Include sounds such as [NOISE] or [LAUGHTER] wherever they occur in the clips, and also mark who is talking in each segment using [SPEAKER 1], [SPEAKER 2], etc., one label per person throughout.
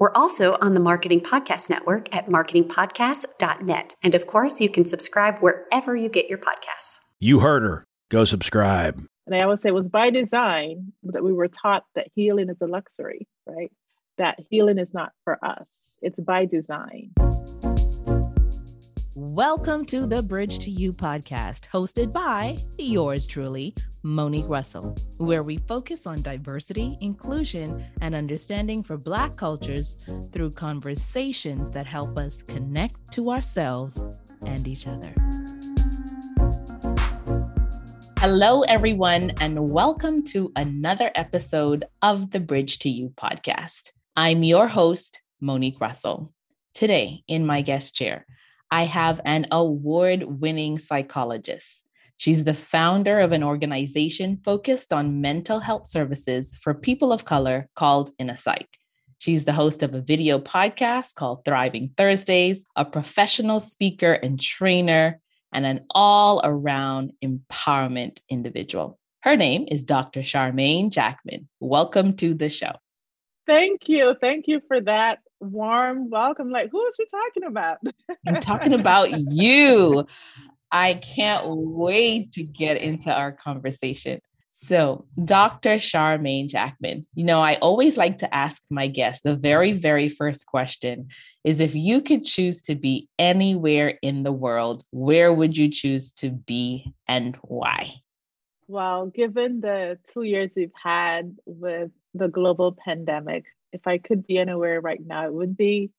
[SPEAKER 1] We're also on the Marketing Podcast Network at marketingpodcast.net. And of course, you can subscribe wherever you get your podcasts.
[SPEAKER 2] You heard her. Go subscribe.
[SPEAKER 3] And I always say it was by design that we were taught that healing is a luxury, right? That healing is not for us, it's by design.
[SPEAKER 4] Welcome to the Bridge to You podcast, hosted by yours truly, Monique Russell, where we focus on diversity, inclusion, and understanding for Black cultures through conversations that help us connect to ourselves and each other. Hello, everyone, and welcome to another episode of the Bridge to You podcast. I'm your host, Monique Russell. Today, in my guest chair, I have an award winning psychologist. She's the founder of an organization focused on mental health services for people of color called InnoPsych. She's the host of a video podcast called Thriving Thursdays, a professional speaker and trainer, and an all around empowerment individual. Her name is Dr. Charmaine Jackman. Welcome to the show.
[SPEAKER 3] Thank you. Thank you for that warm welcome. Like, who is she talking about?
[SPEAKER 4] I'm talking [LAUGHS] about you. I can't wait to get into our conversation. So, Dr. Charmaine Jackman, you know, I always like to ask my guests the very, very first question is if you could choose to be anywhere in the world, where would you choose to be and why?
[SPEAKER 3] Well, given the two years we've had with the global pandemic, if I could be anywhere right now, it would be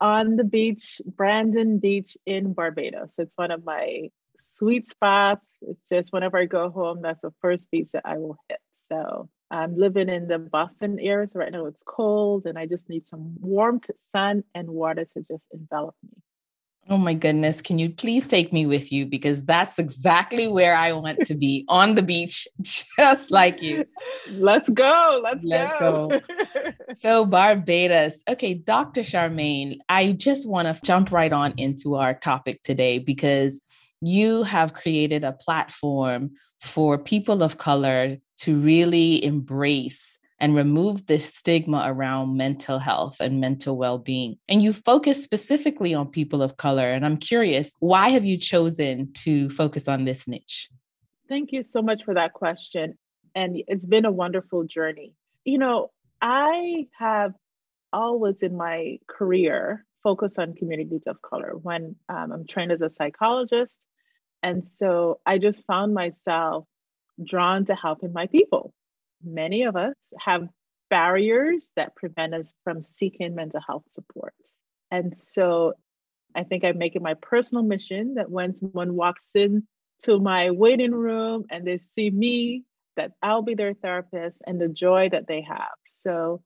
[SPEAKER 3] on the beach, Brandon Beach in Barbados. It's one of my sweet spots. It's just whenever I go home, that's the first beach that I will hit. So I'm living in the Boston area. So right now it's cold and I just need some warmth, sun, and water to just envelop me.
[SPEAKER 4] Oh my goodness. Can you please take me with you? Because that's exactly where I want to be on the beach, [LAUGHS] just like you.
[SPEAKER 3] Let's go. Let's, Let's go. go.
[SPEAKER 4] so, Barbados. Okay, Dr. Charmaine, I just want to jump right on into our topic today because you have created a platform for people of color to really embrace and remove this stigma around mental health and mental well-being. And you focus specifically on people of color and i'm curious why have you chosen to focus on this niche?
[SPEAKER 3] Thank you so much for that question and it's been a wonderful journey. You know i have always in my career focused on communities of color when um, i'm trained as a psychologist and so i just found myself drawn to helping my people many of us have barriers that prevent us from seeking mental health support. And so I think I'm making my personal mission that when someone walks in to my waiting room and they see me, that I'll be their therapist and the joy that they have. So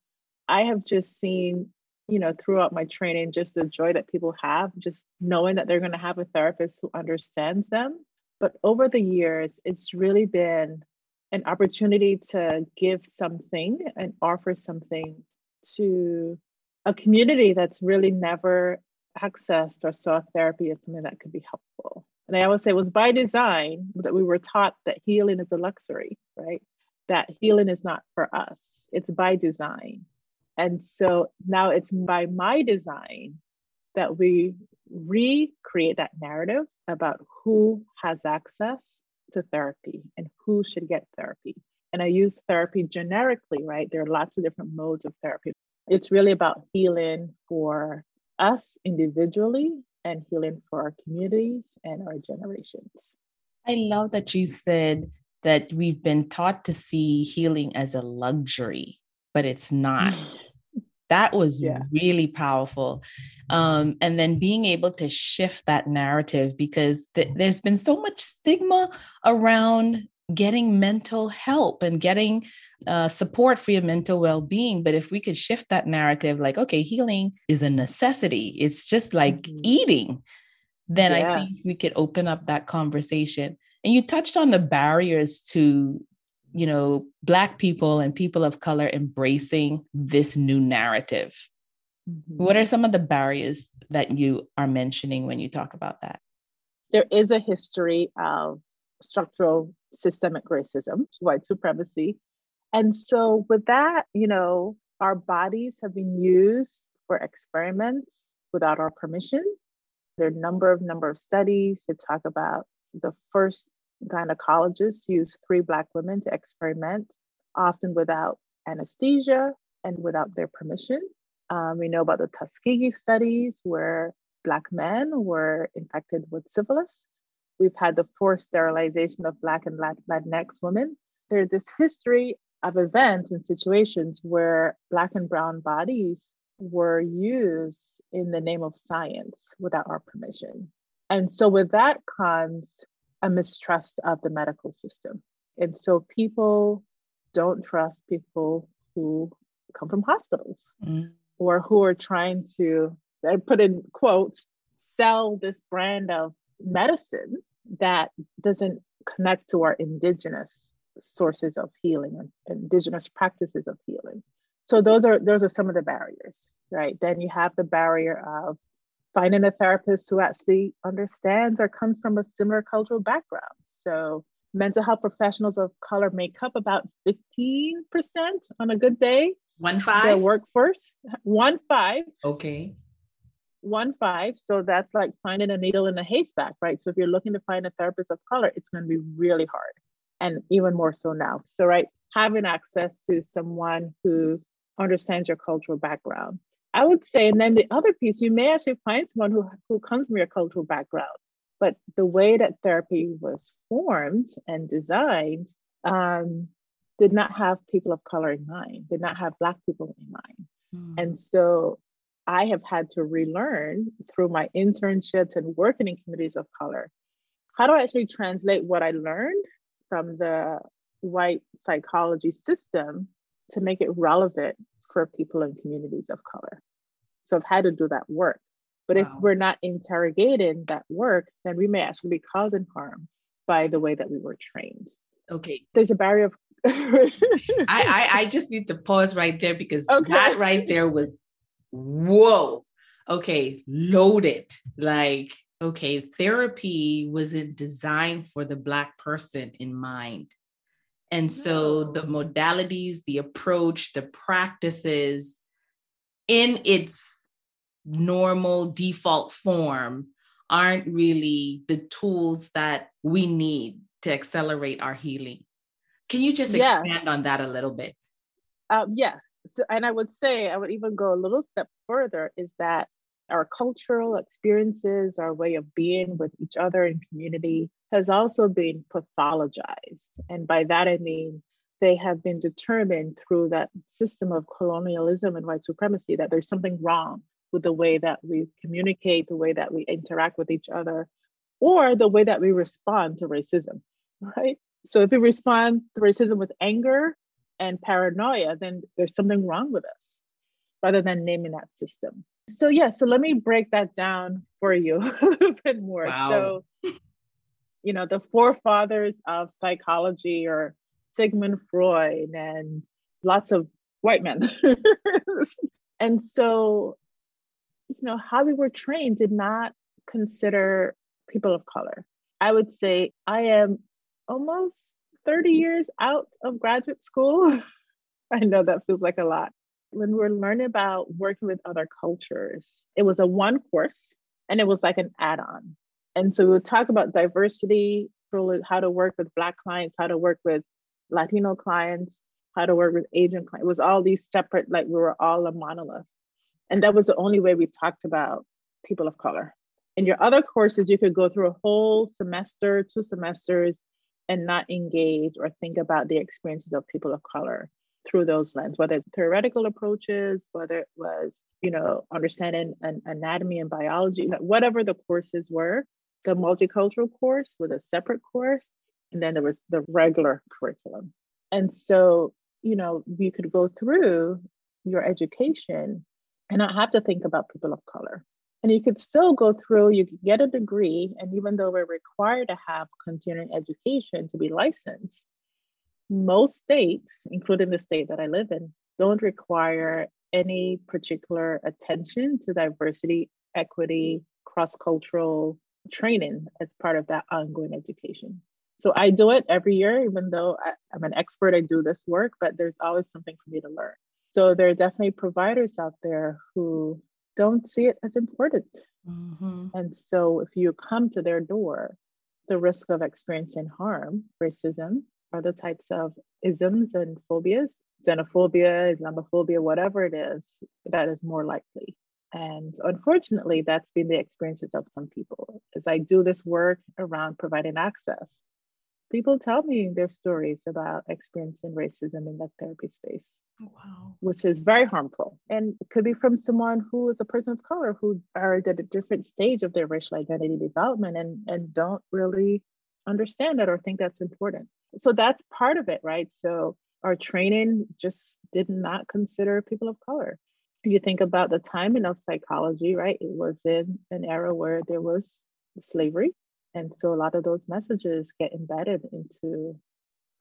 [SPEAKER 3] I have just seen, you know, throughout my training, just the joy that people have, just knowing that they're going to have a therapist who understands them. But over the years, it's really been an opportunity to give something and offer something to a community that's really never accessed or saw therapy as something that could be helpful. And I always say it was by design that we were taught that healing is a luxury, right? That healing is not for us, it's by design. And so now it's by my design that we recreate that narrative about who has access to therapy and who should get therapy. And I use therapy generically, right? There are lots of different modes of therapy. It's really about healing for us individually and healing for our communities and our generations.
[SPEAKER 4] I love that you said that we've been taught to see healing as a luxury, but it's not. [LAUGHS] that was yeah. really powerful um, and then being able to shift that narrative because th- there's been so much stigma around getting mental help and getting uh, support for your mental well-being but if we could shift that narrative like okay healing is a necessity it's just like mm-hmm. eating then yeah. i think we could open up that conversation and you touched on the barriers to you know black people and people of color embracing this new narrative mm-hmm. what are some of the barriers that you are mentioning when you talk about that
[SPEAKER 3] there is a history of structural systemic racism, white supremacy. And so, with that, you know, our bodies have been used for experiments without our permission. There are a number of number of studies to talk about the first gynecologists used three Black women to experiment, often without anesthesia and without their permission. Um, we know about the Tuskegee studies where Black men were infected with syphilis We've had the forced sterilization of Black and Latinx women. There's this history of events and situations where Black and Brown bodies were used in the name of science without our permission. And so, with that comes a mistrust of the medical system. And so, people don't trust people who come from hospitals mm. or who are trying to, I put in quotes, sell this brand of medicine that doesn't connect to our indigenous sources of healing and indigenous practices of healing. So those are those are some of the barriers, right? Then you have the barrier of finding a therapist who actually understands or comes from a similar cultural background. So mental health professionals of color make up about 15% on a good day.
[SPEAKER 4] One five.
[SPEAKER 3] Their workforce. [LAUGHS] One five.
[SPEAKER 4] Okay
[SPEAKER 3] one five. So that's like finding a needle in a haystack, right? So if you're looking to find a therapist of color, it's going to be really hard and even more so now. So, right, having access to someone who understands your cultural background. I would say, and then the other piece, you may actually find someone who, who comes from your cultural background, but the way that therapy was formed and designed um, did not have people of color in mind, did not have Black people in mind. Mm. And so I have had to relearn through my internships and working in communities of color. How do I actually translate what I learned from the white psychology system to make it relevant for people in communities of color? So I've had to do that work. But wow. if we're not interrogating that work, then we may actually be causing harm by the way that we were trained.
[SPEAKER 4] Okay.
[SPEAKER 3] There's a barrier of [LAUGHS]
[SPEAKER 4] I, I, I just need to pause right there because okay. that right there was whoa, okay, loaded. Like, okay, therapy wasn't designed for the Black person in mind. And so the modalities, the approach, the practices in its normal default form aren't really the tools that we need to accelerate our healing. Can you just expand yes. on that a little bit?
[SPEAKER 3] Uh, yes so, and I would say, I would even go a little step further is that our cultural experiences, our way of being with each other in community has also been pathologized. And by that, I mean, they have been determined through that system of colonialism and white supremacy that there's something wrong with the way that we communicate, the way that we interact with each other, or the way that we respond to racism, [LAUGHS] right? So if we respond to racism with anger, and paranoia, then there's something wrong with us rather than naming that system. So, yeah, so let me break that down for you [LAUGHS] a little bit more. Wow. So, you know, the forefathers of psychology are Sigmund Freud and lots of white men. [LAUGHS] and so, you know, how we were trained did not consider people of color. I would say I am almost 30 years out of graduate school. [LAUGHS] I know that feels like a lot. When we are learning about working with other cultures, it was a one course and it was like an add on. And so we would talk about diversity, how to work with Black clients, how to work with Latino clients, how to work with Asian clients. It was all these separate, like we were all a monolith. And that was the only way we talked about people of color. In your other courses, you could go through a whole semester, two semesters, and not engage or think about the experiences of people of color through those lens, whether it's theoretical approaches, whether it was, you know, understanding an anatomy and biology, whatever the courses were, the multicultural course was a separate course. And then there was the regular curriculum. And so, you know, you could go through your education and not have to think about people of color. And you could still go through, you could get a degree, and even though we're required to have continuing education to be licensed, most states, including the state that I live in, don't require any particular attention to diversity, equity, cross cultural training as part of that ongoing education. So I do it every year, even though I, am an expert, I do this work, but there's always something for me to learn. So there are definitely providers out there who don't see it as important. Mm-hmm. And so if you come to their door, the risk of experiencing harm, racism, other types of isms and phobias, xenophobia, Islamophobia, whatever it is, that is more likely. And unfortunately, that's been the experiences of some people. As I do this work around providing access, people tell me their stories about experiencing racism in that therapy space. Oh, wow. Which is very harmful. And it could be from someone who is a person of color who are at a different stage of their racial identity development and, and don't really understand it or think that's important. So that's part of it, right? So our training just did not consider people of color. If you think about the timing of psychology, right? It was in an era where there was slavery and so a lot of those messages get embedded into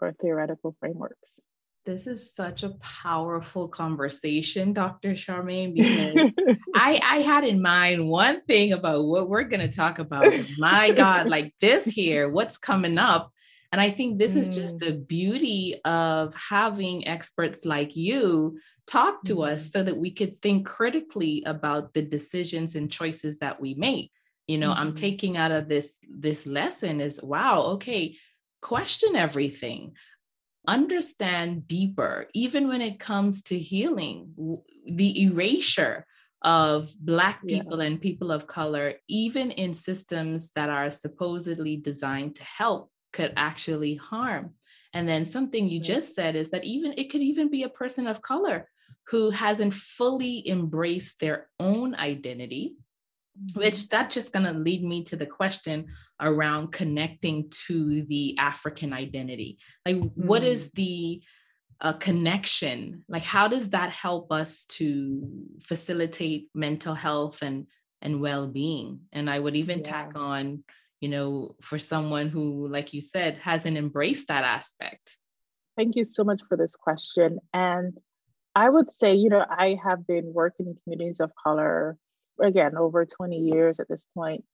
[SPEAKER 3] our theoretical frameworks.
[SPEAKER 4] This is such a powerful conversation, Dr. Charmaine, because [LAUGHS] I, I had in mind one thing about what we're going to talk about. My God, like this here, what's coming up. And I think this mm. is just mm. the beauty of having experts like you talk to mm. us so that we could think critically about the decisions and choices that we make you know mm-hmm. i'm taking out of this this lesson is wow okay question everything understand deeper even when it comes to healing the erasure of black people yeah. and people of color even in systems that are supposedly designed to help could actually harm and then something you just said is that even it could even be a person of color who hasn't fully embraced their own identity which mm-hmm. that's just going to lead me to the question around connecting to the african identity like what is mm. the uh, connection like how does that help us to facilitate mental health and and well-being and i would even yeah. tack on you know for someone who like you said hasn't embraced that aspect.
[SPEAKER 3] Thank you so much for this question. And i would say you know i have been working in communities of color again over 20 years at this point.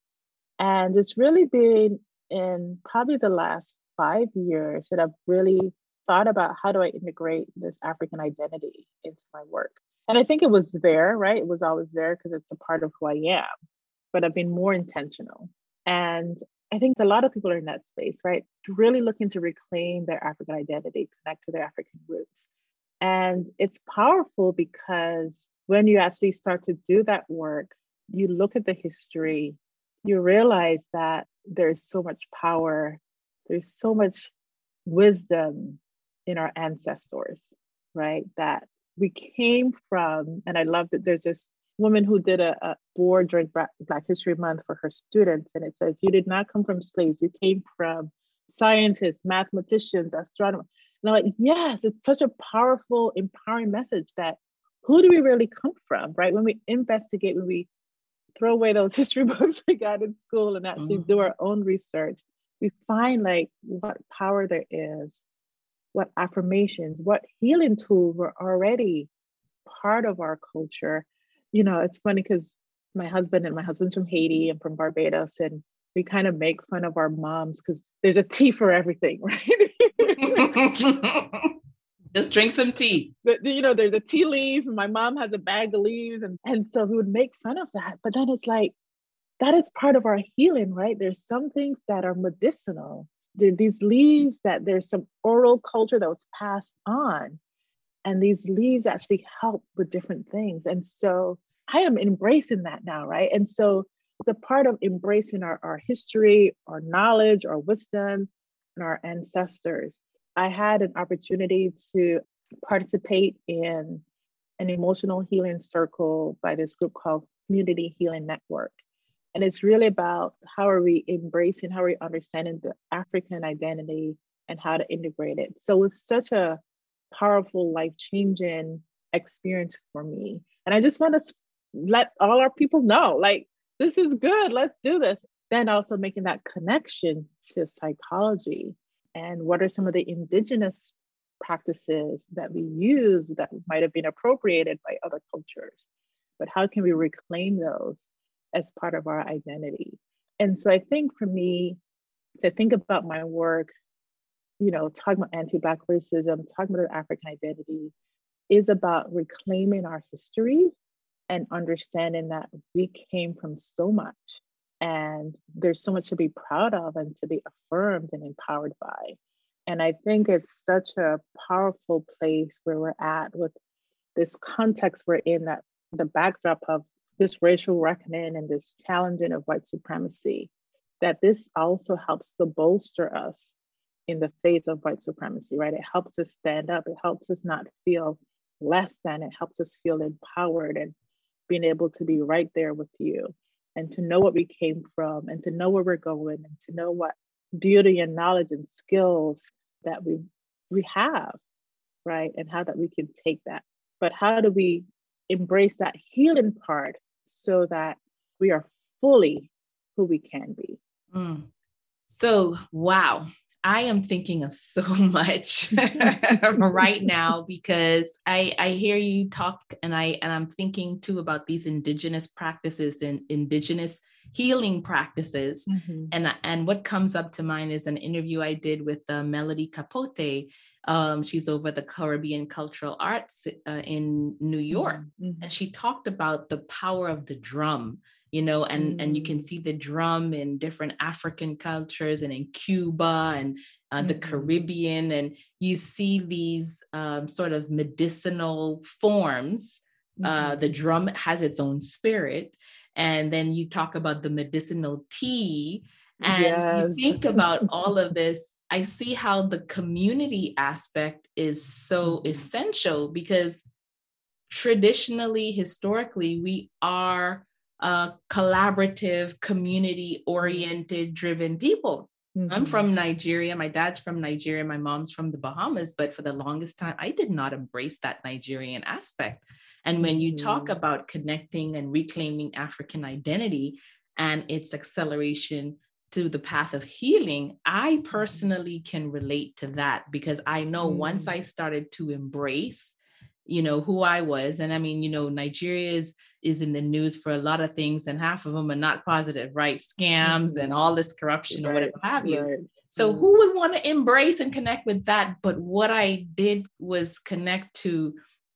[SPEAKER 3] And it's really been in probably the last five years that i've really thought about how do i integrate this african identity into my work. And i think it was there right? It was always there because it's a part of who i am but i've been more intentional and i think a lot of people are in that space right really looking to reclaim their african identity connect to their african roots and it's powerful because when you actually start to do that work, you look at the history, you realize that there's so much power, there's so much wisdom in our ancestors, right? That we came from, and I love that there's this woman who did a, a board during Black History Month for her students, and it says, You did not come from slaves, you came from scientists, mathematicians, astronomers. And I'm like, yes, it's such a powerful, empowering message that who do we really come from, right? When we investigate, when we throw away those [LAUGHS] history books we got in school and actually mm-hmm. do our own research, we find like what power there is, what affirmations, what healing tools were already part of our culture. You know, it's funny because my husband and my husband's from Haiti and from Barbados, and we kind of make fun of our moms because there's a tea for everything, [LAUGHS] right? [LAUGHS]
[SPEAKER 4] Just drink some tea.
[SPEAKER 3] But, you know, there's a tea leaves. My mom has a bag of leaves, and and so we would make fun of that. But then it's like that is part of our healing, right? There's some things that are medicinal. There are these leaves that there's some oral culture that was passed on, and these leaves actually help with different things. And so I am embracing that now, right? And so it's a part of embracing our, our history, our knowledge, our wisdom, and our ancestors. I had an opportunity to participate in an emotional healing circle by this group called Community Healing Network. And it's really about how are we embracing, how are we understanding the African identity and how to integrate it. So it was such a powerful, life changing experience for me. And I just want to let all our people know like, this is good, let's do this. Then also making that connection to psychology and what are some of the indigenous practices that we use that might have been appropriated by other cultures. But how can we reclaim those as part of our identity? And so I think for me, to think about my work, you know, talking about anti-Black racism, talking about African identity, is about reclaiming our history and understanding that we came from so much and there's so much to be proud of and to be affirmed and empowered by. And I think it's such a powerful place where we're at with this context we're in that the backdrop of this racial reckoning and this challenging of white supremacy, that this also helps to bolster us in the face of white supremacy, right? It helps us stand up. It helps us not feel less than. It helps us feel empowered and being able to be right there with you and to know what we came from and to know where we're going and to know what beauty and knowledge and skills that we we have right and how that we can take that but how do we embrace that healing part so that we are fully who we can be
[SPEAKER 4] mm. so wow I am thinking of so [LAUGHS] much [LAUGHS] right now because I I hear you talk and I and I'm thinking too about these indigenous practices and indigenous healing practices mm-hmm. and and what comes up to mind is an interview I did with uh, Melody Capote um, she's over the Caribbean Cultural Arts uh, in New York mm-hmm. and she talked about the power of the drum you know and mm. and you can mm. see the drum in different african cultures and in cuba and uh, mm-hmm. the caribbean and you see these um, sort of medicinal forms mm-hmm. uh, the mm-hmm. drum has its own spirit and then you talk about the medicinal tea and yes. you think about all of [LAUGHS] this i see how the community aspect is so mm-hmm. essential because traditionally historically we are uh, collaborative, community oriented driven people. Mm-hmm. I'm from Nigeria. My dad's from Nigeria. My mom's from the Bahamas. But for the longest time, I did not embrace that Nigerian aspect. And when you talk mm-hmm. about connecting and reclaiming African identity and its acceleration to the path of healing, I mm-hmm. personally can relate to that because I know mm. once I started to embrace you know who i was and i mean you know nigeria is is in the news for a lot of things and half of them are not positive right scams mm-hmm. and all this corruption right. or whatever have you right. so mm-hmm. who would want to embrace and connect with that but what i did was connect to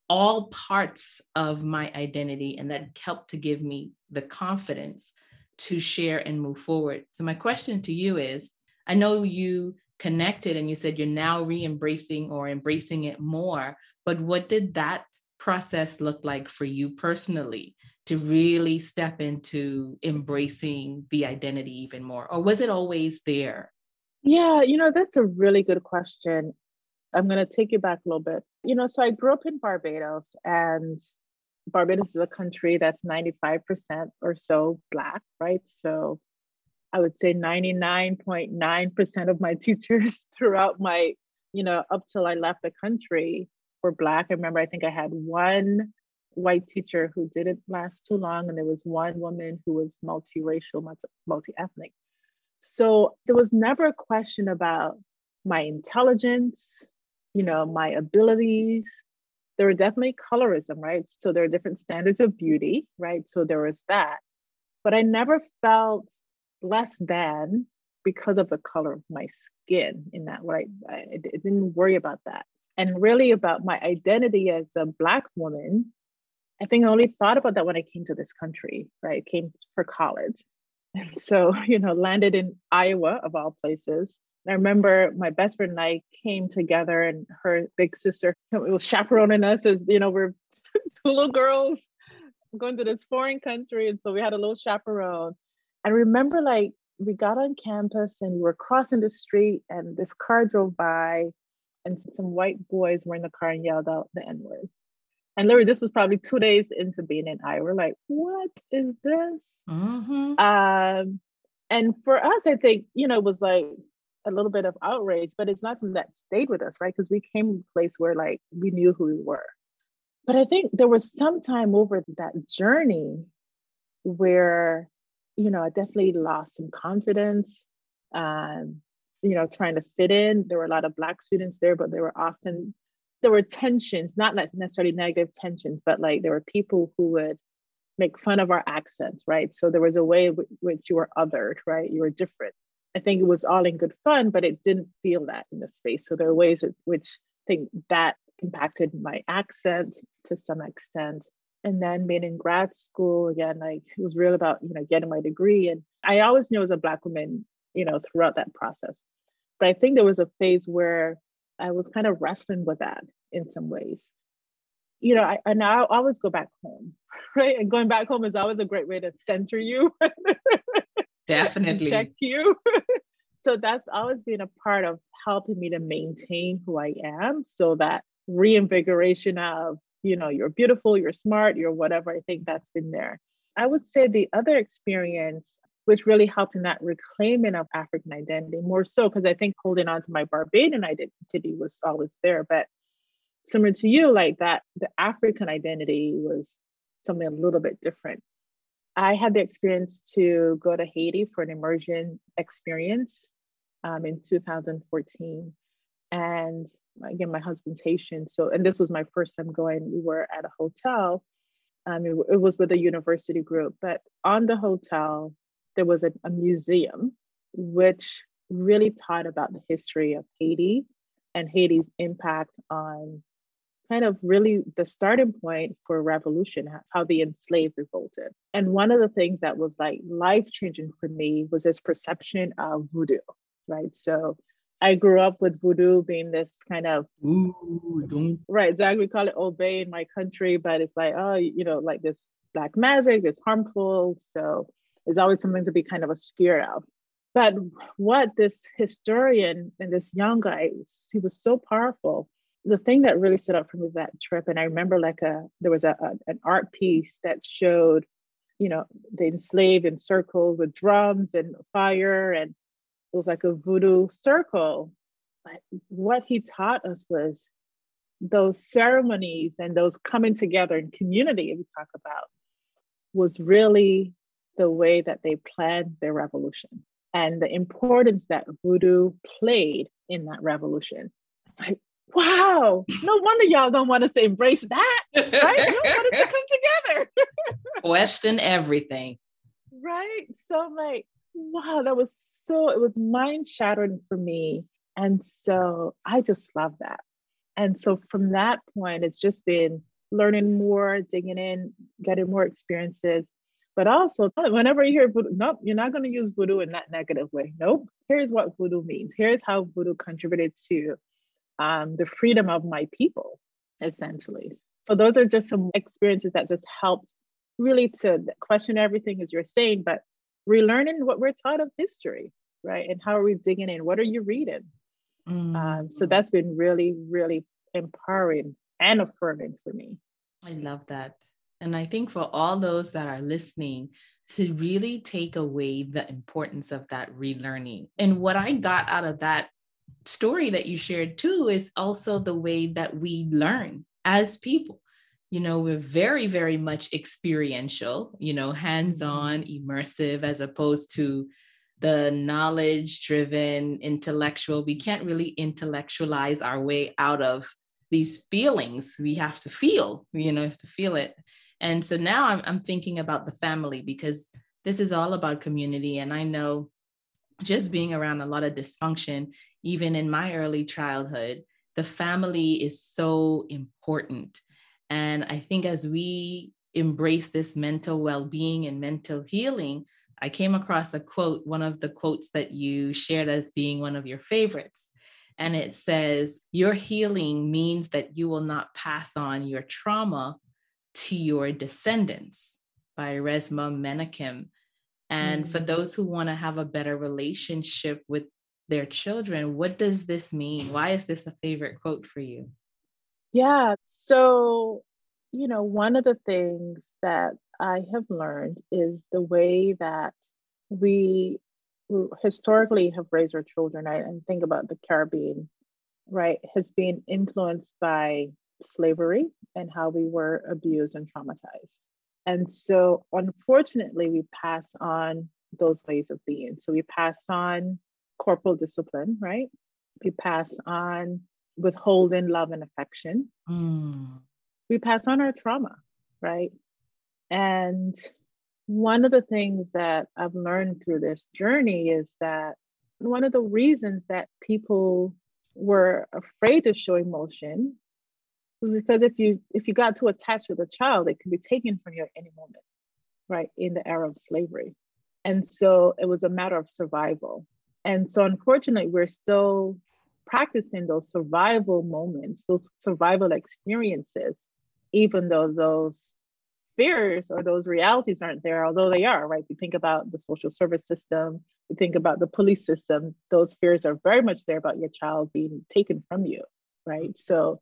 [SPEAKER 4] all parts of my identity and that helped to give me the confidence to share and move forward so my question to you is i know you connected and you said you're now re-embracing or embracing it more but what did that process look like for you personally to really step into embracing the identity even more? Or was it always there?
[SPEAKER 3] Yeah, you know, that's a really good question. I'm going to take you back a little bit. You know, so I grew up in Barbados, and Barbados is a country that's 95% or so Black, right? So I would say 99.9% of my [LAUGHS] teachers throughout my, you know, up till I left the country were black. I remember I think I had one white teacher who didn't last too long, and there was one woman who was multiracial, multi-ethnic. So there was never a question about my intelligence, you know, my abilities. There were definitely colorism, right? So there are different standards of beauty, right? So there was that. But I never felt less than because of the color of my skin in that way. I, I didn't worry about that and really about my identity as a Black woman, I think I only thought about that when I came to this country, right? Came for college. And [LAUGHS] so, you know, landed in Iowa of all places. And I remember my best friend and I came together and her big sister was chaperoning us as, you know, we're [LAUGHS] little girls going to this foreign country. And so we had a little chaperone. I remember like we got on campus and we were crossing the street and this car drove by and some white boys were in the car and yelled out the N word. And literally, this was probably two days into being in I. We're like, what is this? Mm-hmm. Um, and for us, I think, you know, it was like a little bit of outrage, but it's not something that stayed with us, right? Because we came to a place where like we knew who we were. But I think there was some time over that journey where, you know, I definitely lost some confidence. Um, you know, trying to fit in. There were a lot of Black students there, but there were often there were tensions, not necessarily negative tensions, but like there were people who would make fun of our accents, right? So there was a way w- which you were othered, right? You were different. I think it was all in good fun, but it didn't feel that in the space. So there are ways in which I think that impacted my accent to some extent. And then being in grad school again, like it was real about, you know, getting my degree. And I always knew as a black woman, you know, throughout that process. But I think there was a phase where I was kind of wrestling with that in some ways. You know, I, and I always go back home, [LAUGHS] right? And going back home is always a great way to center you. [LAUGHS]
[SPEAKER 4] Definitely.
[SPEAKER 3] check you. [LAUGHS] so that's always been a part of helping me to maintain who I am so that reinvigoration of, you know, you're beautiful, you're smart, you're whatever, I think that's been there. I would say the other experience which really helped in that reclaiming of African identity more so because I think holding on to my Barbadian identity was always there. But similar to you, like that, the African identity was something a little bit different. I had the experience to go to Haiti for an immersion experience um, in 2014. And again, my husband's Haitian. So, and this was my first time going. We were at a hotel. Um, it, it was with a university group, but on the hotel, there was a, a museum which really taught about the history of Haiti and Haiti's impact on kind of really the starting point for revolution, how the enslaved revolted. And one of the things that was like life changing for me was this perception of voodoo, right? So I grew up with voodoo being this kind of Ooh, right, exactly. We call it obeah in my country, but it's like, oh, you know, like this black magic, it's harmful. So is always something to be kind of a scared of. But what this historian and this young guy, he was so powerful. The thing that really stood out for me that trip, and I remember like a there was a, a an art piece that showed, you know, the enslaved in circles with drums and fire, and it was like a voodoo circle. But what he taught us was those ceremonies and those coming together in community we talk about was really the way that they planned their revolution and the importance that voodoo played in that revolution. Like, wow, no [LAUGHS] wonder y'all don't want us to embrace that, right? You don't want us to come together. [LAUGHS]
[SPEAKER 4] Question everything.
[SPEAKER 3] Right. So I'm like, wow, that was so, it was mind shattering for me. And so I just love that. And so from that point, it's just been learning more, digging in, getting more experiences, but also, whenever you hear voodoo, nope, you're not going to use voodoo in that negative way. Nope. Here's what voodoo means. Here's how voodoo contributed to um, the freedom of my people, essentially. So those are just some experiences that just helped really to question everything as you're saying, but relearning what we're taught of history, right? And how are we digging in? What are you reading? Mm. Um, so that's been really, really empowering and affirming for me.
[SPEAKER 4] I love that. And I think for all those that are listening, to really take away the importance of that relearning. And what I got out of that story that you shared too is also the way that we learn as people. You know, we're very, very much experiential, you know, hands on, mm-hmm. immersive, as opposed to the knowledge driven intellectual. We can't really intellectualize our way out of these feelings. We have to feel, you know, have to feel it. And so now I'm, I'm thinking about the family because this is all about community. And I know just being around a lot of dysfunction, even in my early childhood, the family is so important. And I think as we embrace this mental well being and mental healing, I came across a quote, one of the quotes that you shared as being one of your favorites. And it says, Your healing means that you will not pass on your trauma to your descendants by Resmaa Menakem. And mm-hmm. for those who want to have a better relationship with their children, what does this mean? Why is this a favorite quote for you?
[SPEAKER 3] Yeah. So you know, one of the things that I have learned is the way that we historically have raised our children, right? And think about the Caribbean, right? Has been influenced by slavery and how we were abused and traumatized. And so, unfortunately, we pass on those ways of being. So, we pass on corporal discipline, right? We pass on withholding love and affection. Mm. We pass on our trauma, right? And one of the things that I've learned through this journey is that one of the reasons that people were afraid to show emotion because if you if you got too attached with a child, it could be taken from you at any moment, right? In the era of slavery. And so it was a matter of survival. And so unfortunately, we're still practicing those survival moments, those survival experiences, even though those fears or those realities aren't there, although they are, right? You think about the social service system, you think about the police system, those fears are very much there about your child being taken from you, right? So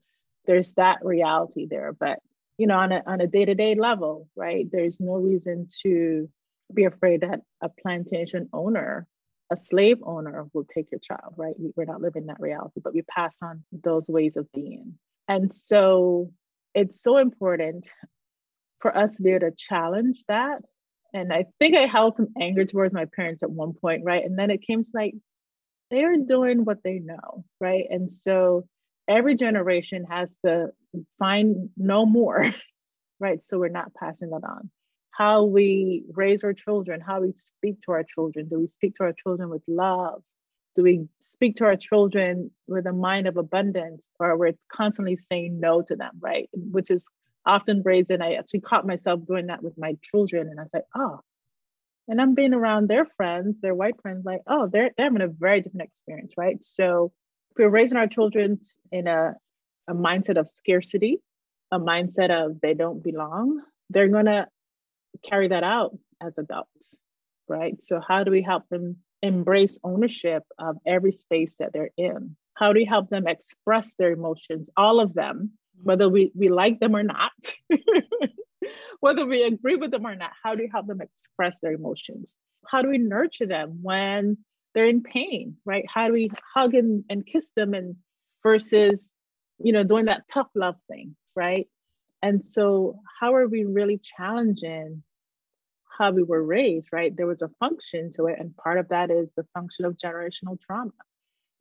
[SPEAKER 3] there's that reality there. But you know, on a on a day-to-day level, right? There's no reason to be afraid that a plantation owner, a slave owner will take your child, right? We're not living that reality, but we pass on those ways of being. And so it's so important for us there to challenge that. And I think I held some anger towards my parents at one point, right? And then it came to like, they're doing what they know, right? And so every generation has to find no more, [LAUGHS] right? So we're not passing that on. How we raise our children, how we speak to our children. Do we speak to our children with love? Do we speak to our children with a mind of abundance, or we're constantly saying no to them, right? Which is often brazen. I actually caught myself doing that with my children, and I was like, oh. And I'm being around their friends, their white friends, like, oh, they're, they're having a very different experience, right? So if we're raising our children in a, a mindset of scarcity, a mindset of they don't belong, they're going to carry that out as adults, right? So, how do we help them embrace ownership of every space that they're in? How do we help them express their emotions, all of them, mm-hmm. whether we, we like them or not? [LAUGHS] whether we agree with them or not, how do we help them express their emotions? How do we nurture them when they're in pain, right? How do we hug and, and kiss them and versus, you know, doing that tough love thing, right? And so how are we really challenging how we were raised, right? There was a function to it. And part of that is the function of generational trauma.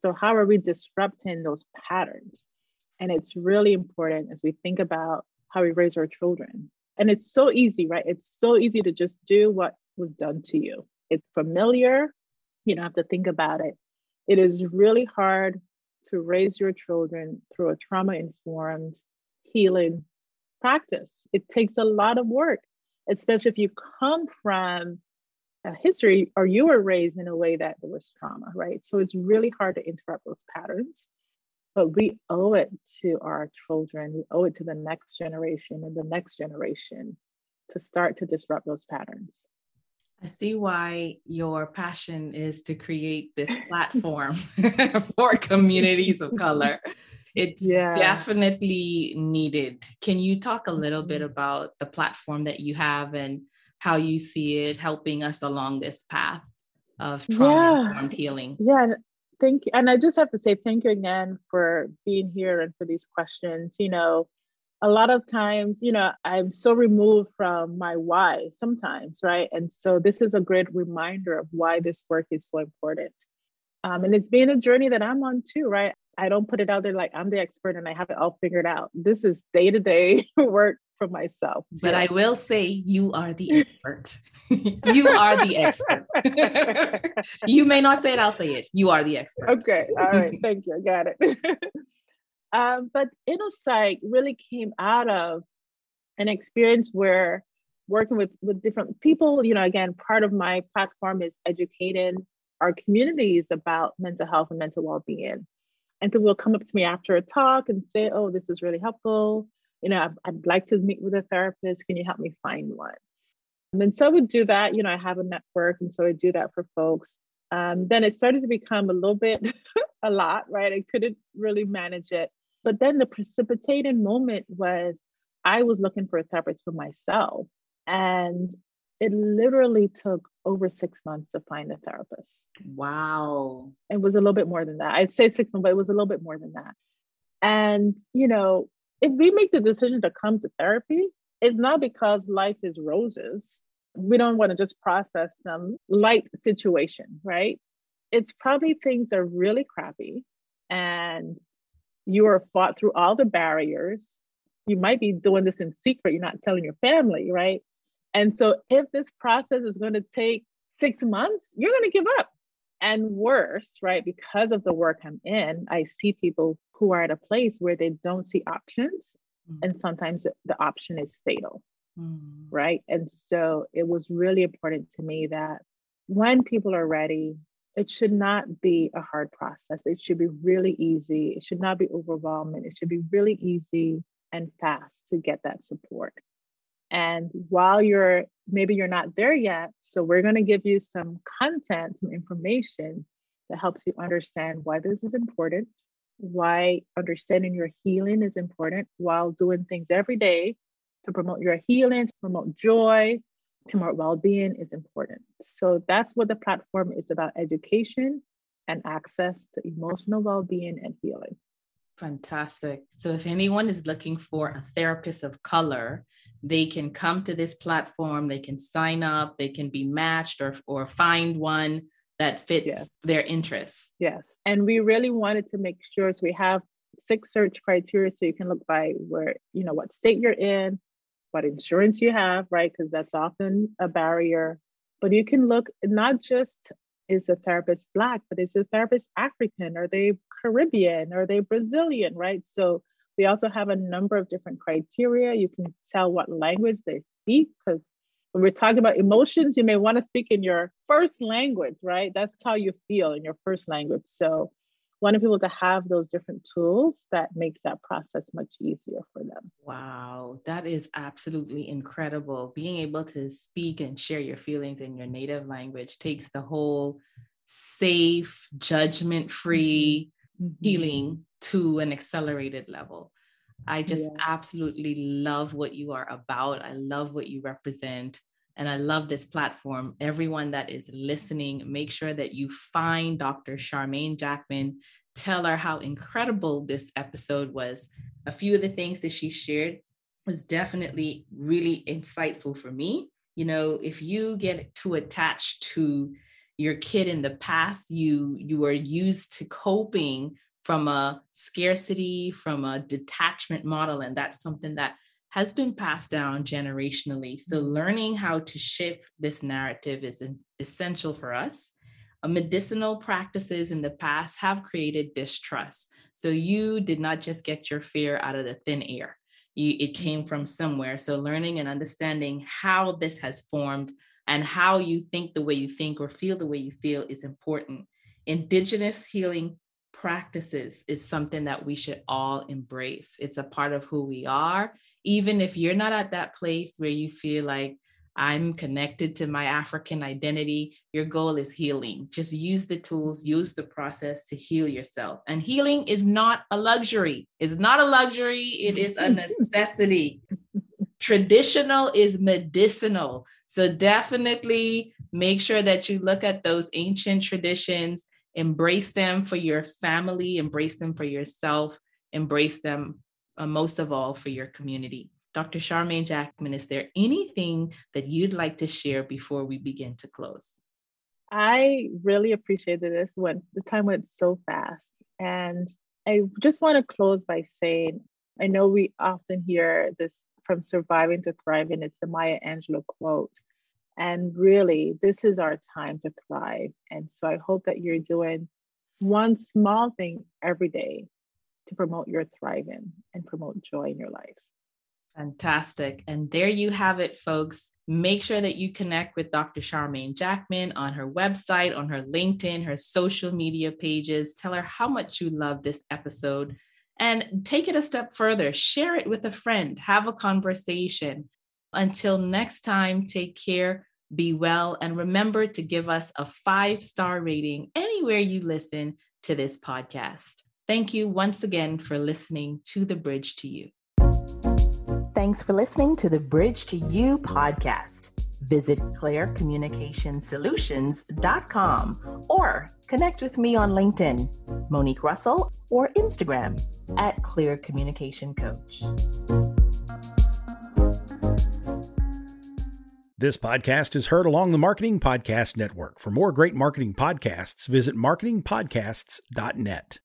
[SPEAKER 3] So how are we disrupting those patterns? And it's really important as we think about how we raise our children. And it's so easy, right? It's so easy to just do what was done to you. It's familiar, you don't have to think about it. It is really hard to raise your children through a trauma informed healing practice. It takes a lot of work, especially if you come from a history or you were raised in a way that there was trauma, right? So it's really hard to interrupt those patterns. But we owe it to our children, we owe it to the next generation and the next generation to start to disrupt those patterns.
[SPEAKER 4] I see why your passion is to create this [LAUGHS] platform [LAUGHS] for communities of color. It's yeah. definitely needed. Can you talk a little bit mm-hmm. about the platform that you have and how you see it helping us along this path of trauma informed
[SPEAKER 3] yeah.
[SPEAKER 4] healing?
[SPEAKER 3] Yeah, thank you. And I just have to say thank you again for being here and for these questions. You know, a lot of times, you know, I'm so removed from my why sometimes, right? And so this is a great reminder of why this work is so important. Um, and it's been a journey that I'm on too, right? I don't put it out there like I'm the expert and I have it all figured out. This is day to day work for myself.
[SPEAKER 4] Too. But I will say you are the [LAUGHS] expert. [LAUGHS] you are the expert. [LAUGHS] you may not say it, I'll say it. You are the expert.
[SPEAKER 3] Okay. All right. Thank you. I got it. Um, but InnoPsych really came out of an experience where working with, with different people, you know, again, part of my platform is educating our communities about mental health and mental well-being. And people will come up to me after a talk and say, oh, this is really helpful. You know, I'd, I'd like to meet with a therapist. Can you help me find one? And so I would do that. You know, I have a network, and so I do that for folks. Um, then it started to become a little bit [LAUGHS] a lot, right? I couldn't really manage it. But then the precipitating moment was I was looking for a therapist for myself. And it literally took over six months to find a therapist.
[SPEAKER 4] Wow.
[SPEAKER 3] It was a little bit more than that. I'd say six months, but it was a little bit more than that. And, you know, if we make the decision to come to therapy, it's not because life is roses. We don't want to just process some light situation, right? It's probably things are really crappy and you are fought through all the barriers. You might be doing this in secret, you're not telling your family, right? And so if this process is going to take six months, you're going to give up. And worse, right? Because of the work I'm in, I see people who are at a place where they don't see options. Mm. And sometimes the option is fatal, mm. right? And so it was really important to me that when people are ready, it should not be a hard process. It should be really easy. It should not be overwhelming. It should be really easy and fast to get that support. And while you're maybe you're not there yet, so we're going to give you some content, some information that helps you understand why this is important, why understanding your healing is important while doing things every day to promote your healing, to promote joy, to promote well-being is important. So that's what the platform is about education and access to emotional well-being and healing.
[SPEAKER 4] Fantastic. So if anyone is looking for a therapist of color, they can come to this platform, they can sign up, they can be matched or, or find one that fits yes. their interests.
[SPEAKER 3] Yes. And we really wanted to make sure so we have six search criteria so you can look by where, you know, what state you're in, what insurance you have, right? Because that's often a barrier. But you can look not just is the therapist Black, but is the therapist African? Are they Caribbean? Are they Brazilian, right? So we also have a number of different criteria. You can tell what language they speak because when we're talking about emotions, you may want to speak in your first language, right? That's how you feel in your first language. So wanting people to have those different tools that makes that process much easier for them.
[SPEAKER 4] Wow, that is absolutely incredible. Being able to speak and share your feelings in your native language takes the whole safe, judgment free mm-hmm. healing to an accelerated level. I just yeah. absolutely love what you are about. I love what you represent. And I love this platform. Everyone that is listening, make sure that you find Dr. Charmaine Jackman. Tell her how incredible this episode was. A few of the things that she shared was definitely really insightful for me. You know, if you get too attached to your kid in the past, you you are used to coping from a scarcity, from a detachment model, and that's something that has been passed down generationally. So, mm-hmm. learning how to shift this narrative is essential for us. Uh, medicinal practices in the past have created distrust. So, you did not just get your fear out of the thin air, you, it came from mm-hmm. somewhere. So, learning and understanding how this has formed and how you think the way you think or feel the way you feel is important. Indigenous healing practices is something that we should all embrace. It's a part of who we are. Even if you're not at that place where you feel like I'm connected to my African identity, your goal is healing. Just use the tools, use the process to heal yourself. And healing is not a luxury. It's not a luxury, it is a necessity. [LAUGHS] Traditional is medicinal. So definitely make sure that you look at those ancient traditions embrace them for your family, embrace them for yourself, embrace them uh, most of all for your community. Dr. Charmaine Jackman, is there anything that you'd like to share before we begin to close?
[SPEAKER 3] I really appreciated this when the time went so fast. And I just want to close by saying I know we often hear this from surviving to thriving. It's the Maya Angelou quote. And really, this is our time to thrive. And so I hope that you're doing one small thing every day to promote your thriving and promote joy in your life.
[SPEAKER 4] Fantastic. And there you have it, folks. Make sure that you connect with Dr. Charmaine Jackman on her website, on her LinkedIn, her social media pages. Tell her how much you love this episode and take it a step further. Share it with a friend, have a conversation. Until next time, take care, be well, and remember to give us a five star rating anywhere you listen to this podcast. Thank you once again for listening to The Bridge to You. thanks for listening to the Bridge to You podcast. Visit claircommunicationsolutions.com or connect with me on LinkedIn, Monique Russell, or Instagram at Clear Communication Coach.
[SPEAKER 2] This podcast is heard along the Marketing Podcast Network. For more great marketing podcasts, visit marketingpodcasts.net.